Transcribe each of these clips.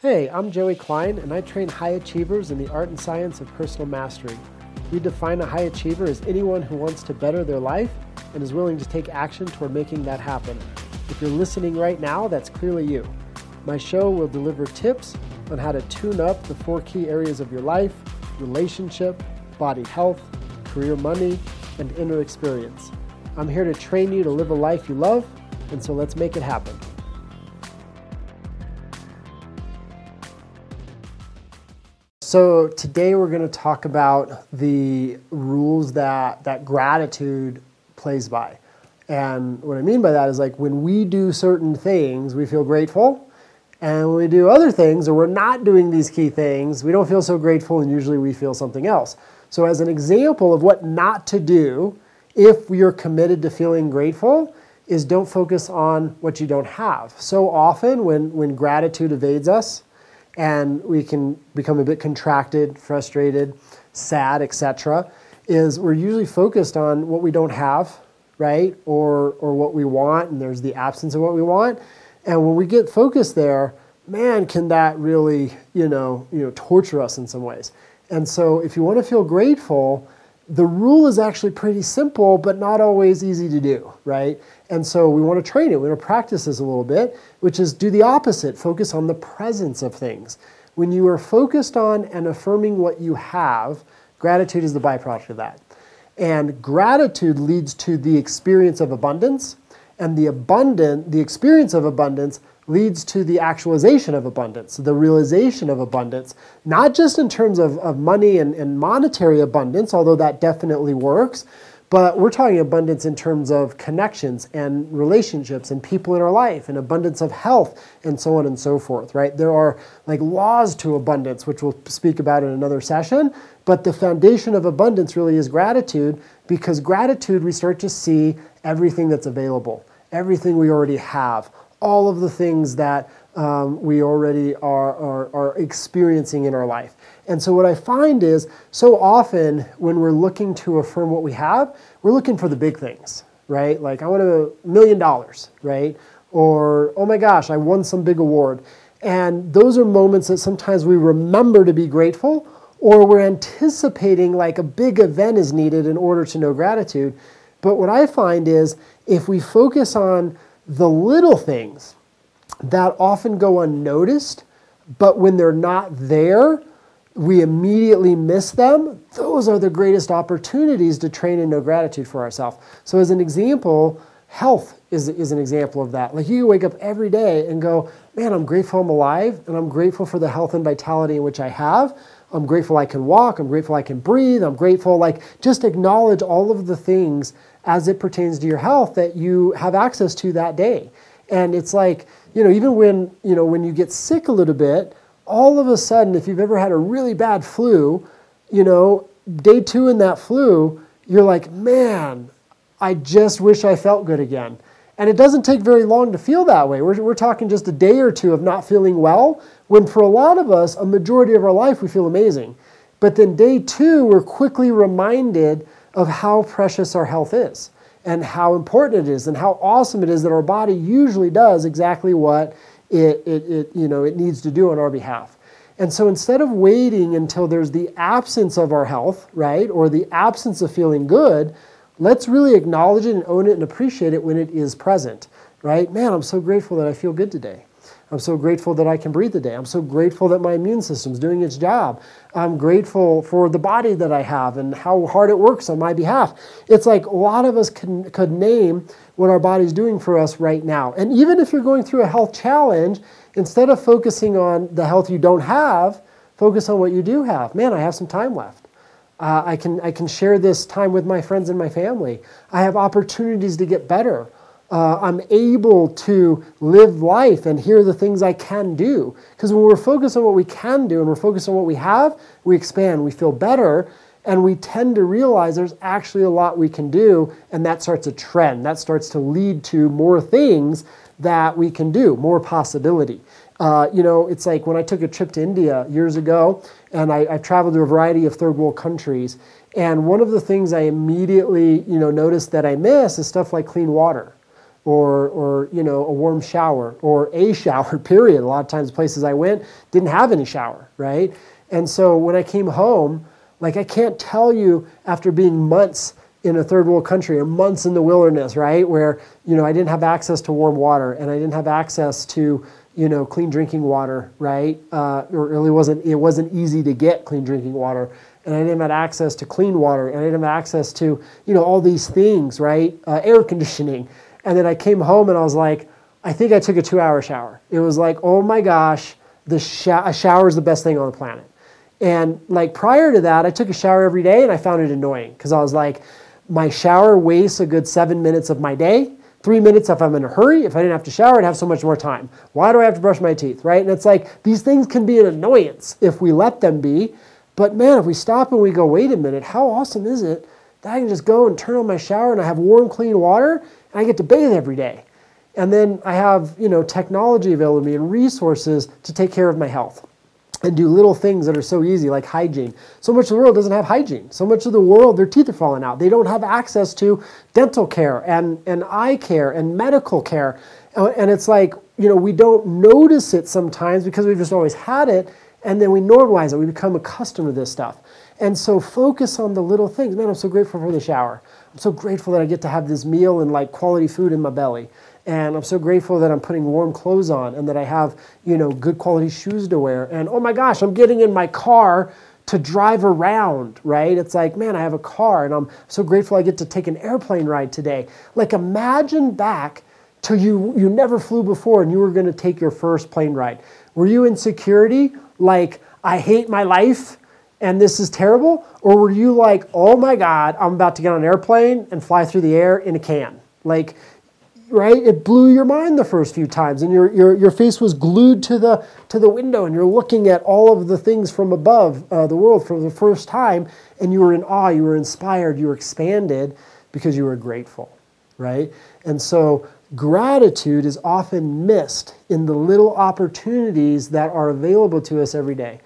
Hey, I'm Joey Klein, and I train high achievers in the art and science of personal mastery. We define a high achiever as anyone who wants to better their life and is willing to take action toward making that happen. If you're listening right now, that's clearly you. My show will deliver tips on how to tune up the four key areas of your life relationship, body health, career money, and inner experience. I'm here to train you to live a life you love, and so let's make it happen. So today we're going to talk about the rules that that gratitude plays by. And what I mean by that is like when we do certain things, we feel grateful. And when we do other things or we're not doing these key things, we don't feel so grateful and usually we feel something else. So as an example of what not to do if you're committed to feeling grateful is don't focus on what you don't have. So often when when gratitude evades us, and we can become a bit contracted, frustrated, sad, etc., is we're usually focused on what we don't have, right? Or or what we want, and there's the absence of what we want. And when we get focused there, man, can that really, you know, you know, torture us in some ways. And so if you want to feel grateful, the rule is actually pretty simple, but not always easy to do, right? And so we want to train it. We want to practice this a little bit, which is do the opposite focus on the presence of things. When you are focused on and affirming what you have, gratitude is the byproduct of that. And gratitude leads to the experience of abundance, and the abundant, the experience of abundance leads to the actualization of abundance, the realization of abundance, not just in terms of, of money and, and monetary abundance, although that definitely works, but we're talking abundance in terms of connections and relationships and people in our life and abundance of health and so on and so forth, right? There are like laws to abundance, which we'll speak about in another session. But the foundation of abundance really is gratitude because gratitude, we start to see everything that's available, everything we already have, all of the things that um, we already are, are, are experiencing in our life. And so, what I find is so often when we're looking to affirm what we have, we're looking for the big things, right? Like, I want a million dollars, right? Or, oh my gosh, I won some big award. And those are moments that sometimes we remember to be grateful, or we're anticipating like a big event is needed in order to know gratitude. But what I find is if we focus on the little things that often go unnoticed, but when they're not there, we immediately miss them. Those are the greatest opportunities to train in know gratitude for ourselves. So, as an example, health is, is an example of that. Like you wake up every day and go, man, I'm grateful I'm alive, and I'm grateful for the health and vitality in which I have. I'm grateful I can walk. I'm grateful I can breathe. I'm grateful, like, just acknowledge all of the things as it pertains to your health that you have access to that day. And it's like, you know, even when, you know, when you get sick a little bit, all of a sudden, if you've ever had a really bad flu, you know, day two in that flu, you're like, man, I just wish I felt good again. And it doesn't take very long to feel that way. We're, we're talking just a day or two of not feeling well, when for a lot of us, a majority of our life, we feel amazing. But then day two, we're quickly reminded of how precious our health is and how important it is and how awesome it is that our body usually does exactly what it, it, it, you know, it needs to do on our behalf. And so instead of waiting until there's the absence of our health, right, or the absence of feeling good, let's really acknowledge it and own it and appreciate it when it is present, right? Man, I'm so grateful that I feel good today. I'm so grateful that I can breathe today. I'm so grateful that my immune system's doing its job. I'm grateful for the body that I have and how hard it works on my behalf. It's like a lot of us can, could name what our body's doing for us right now. And even if you're going through a health challenge, instead of focusing on the health you don't have, focus on what you do have. Man, I have some time left. Uh, I, can, I can share this time with my friends and my family. I have opportunities to get better uh, I'm able to live life and hear the things I can do. Because when we're focused on what we can do and we're focused on what we have, we expand, we feel better, and we tend to realize there's actually a lot we can do, and that starts a trend. That starts to lead to more things that we can do, more possibility. Uh, you know, it's like when I took a trip to India years ago, and I, I traveled to a variety of third world countries, and one of the things I immediately, you know, noticed that I miss is stuff like clean water or, or you know, a warm shower or a shower, period. A lot of times places I went didn't have any shower, right? And so when I came home, like I can't tell you after being months in a third world country or months in the wilderness, right? Where, you know, I didn't have access to warm water and I didn't have access to, you know, clean drinking water, right? Uh, or it really wasn't, it wasn't easy to get clean drinking water. And I didn't have access to clean water and I didn't have access to, you know, all these things, right? Uh, air conditioning. And then I came home and I was like, I think I took a two hour shower. It was like, oh my gosh, the sh- a shower is the best thing on the planet. And like prior to that, I took a shower every day and I found it annoying because I was like, my shower wastes a good seven minutes of my day. Three minutes if I'm in a hurry. If I didn't have to shower, I'd have so much more time. Why do I have to brush my teeth, right? And it's like these things can be an annoyance if we let them be. But man, if we stop and we go, wait a minute, how awesome is it that I can just go and turn on my shower and I have warm, clean water and I get to bathe every day. And then I have, you know, technology available to me and resources to take care of my health and do little things that are so easy, like hygiene. So much of the world doesn't have hygiene. So much of the world, their teeth are falling out. They don't have access to dental care and, and eye care and medical care. Uh, and it's like, you know, we don't notice it sometimes because we've just always had it, and then we normalize it. We become accustomed to this stuff. And so focus on the little things. Man, I'm so grateful for the shower. I'm so grateful that I get to have this meal and like quality food in my belly and I'm so grateful that I'm putting warm clothes on and that I have, you know, good quality shoes to wear. And oh my gosh, I'm getting in my car to drive around, right? It's like, man, I have a car and I'm so grateful I get to take an airplane ride today. Like imagine back to you you never flew before and you were going to take your first plane ride. Were you in security like I hate my life and this is terrible or were you like, "Oh my god, I'm about to get on an airplane and fly through the air in a can?" Like right? It blew your mind the first few times, and your, your, your face was glued to the, to the window, and you're looking at all of the things from above uh, the world for the first time, and you were in awe, you were inspired, you were expanded because you were grateful, right? And so, gratitude is often missed in the little opportunities that are available to us every day.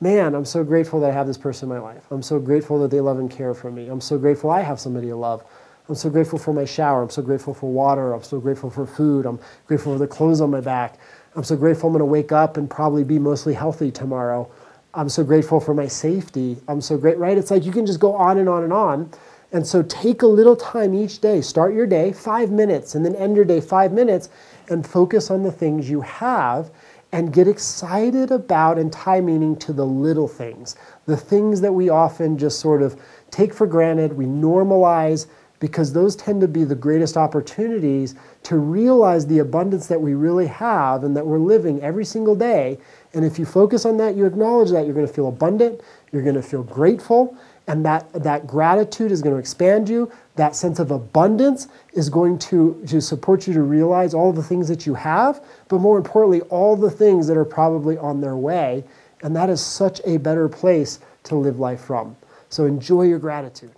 Man, I'm so grateful that I have this person in my life. I'm so grateful that they love and care for me. I'm so grateful I have somebody to love. I'm so grateful for my shower. I'm so grateful for water. I'm so grateful for food. I'm grateful for the clothes on my back. I'm so grateful I'm going to wake up and probably be mostly healthy tomorrow. I'm so grateful for my safety. I'm so great, right? It's like you can just go on and on and on. And so take a little time each day. Start your day five minutes and then end your day five minutes and focus on the things you have and get excited about and tie meaning to the little things, the things that we often just sort of take for granted, we normalize because those tend to be the greatest opportunities to realize the abundance that we really have and that we're living every single day. And if you focus on that, you acknowledge that, you're going to feel abundant, you're going to feel grateful, and that, that gratitude is going to expand you. That sense of abundance is going to, to support you to realize all the things that you have, but more importantly, all the things that are probably on their way. And that is such a better place to live life from. So enjoy your gratitude.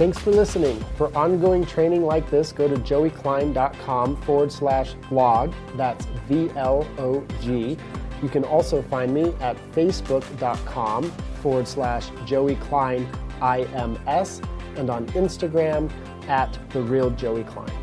Thanks for listening. For ongoing training like this, go to joeyklein.com forward slash vlog. That's V L O G. You can also find me at facebook.com forward slash Joey IMS and on Instagram at The Real Joey Klein.